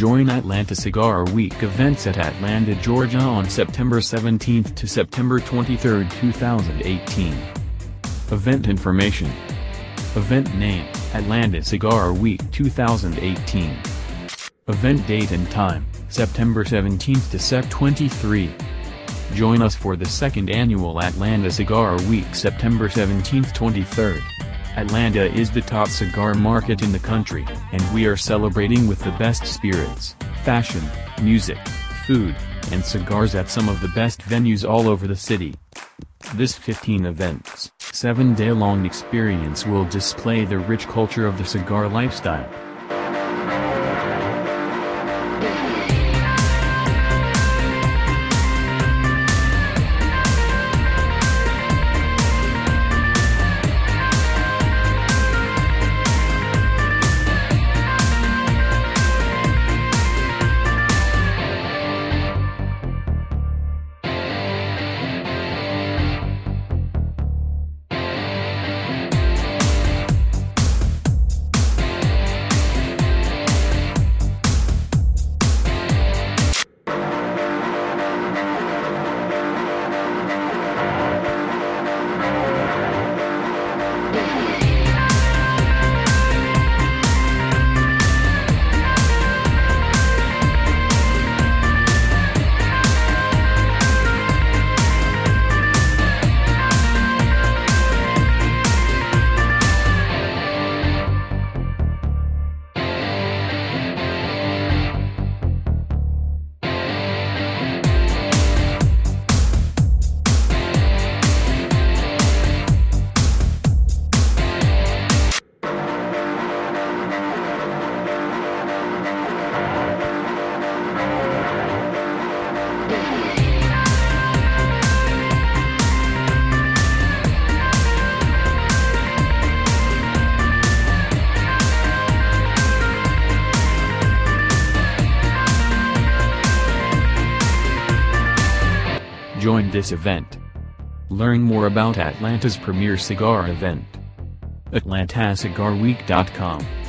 Join Atlanta Cigar Week events at Atlanta, Georgia on September 17 to September 23, 2018. Event information. Event name, Atlanta Cigar Week 2018. Event date and time, September 17 to Sep 23. Join us for the second annual Atlanta Cigar Week September 17-23. Atlanta is the top cigar market in the country, and we are celebrating with the best spirits, fashion, music, food, and cigars at some of the best venues all over the city. This 15 events, 7-day-long experience will display the rich culture of the cigar lifestyle. Join this event. Learn more about Atlanta's premier cigar event. AtlantaCigarWeek.com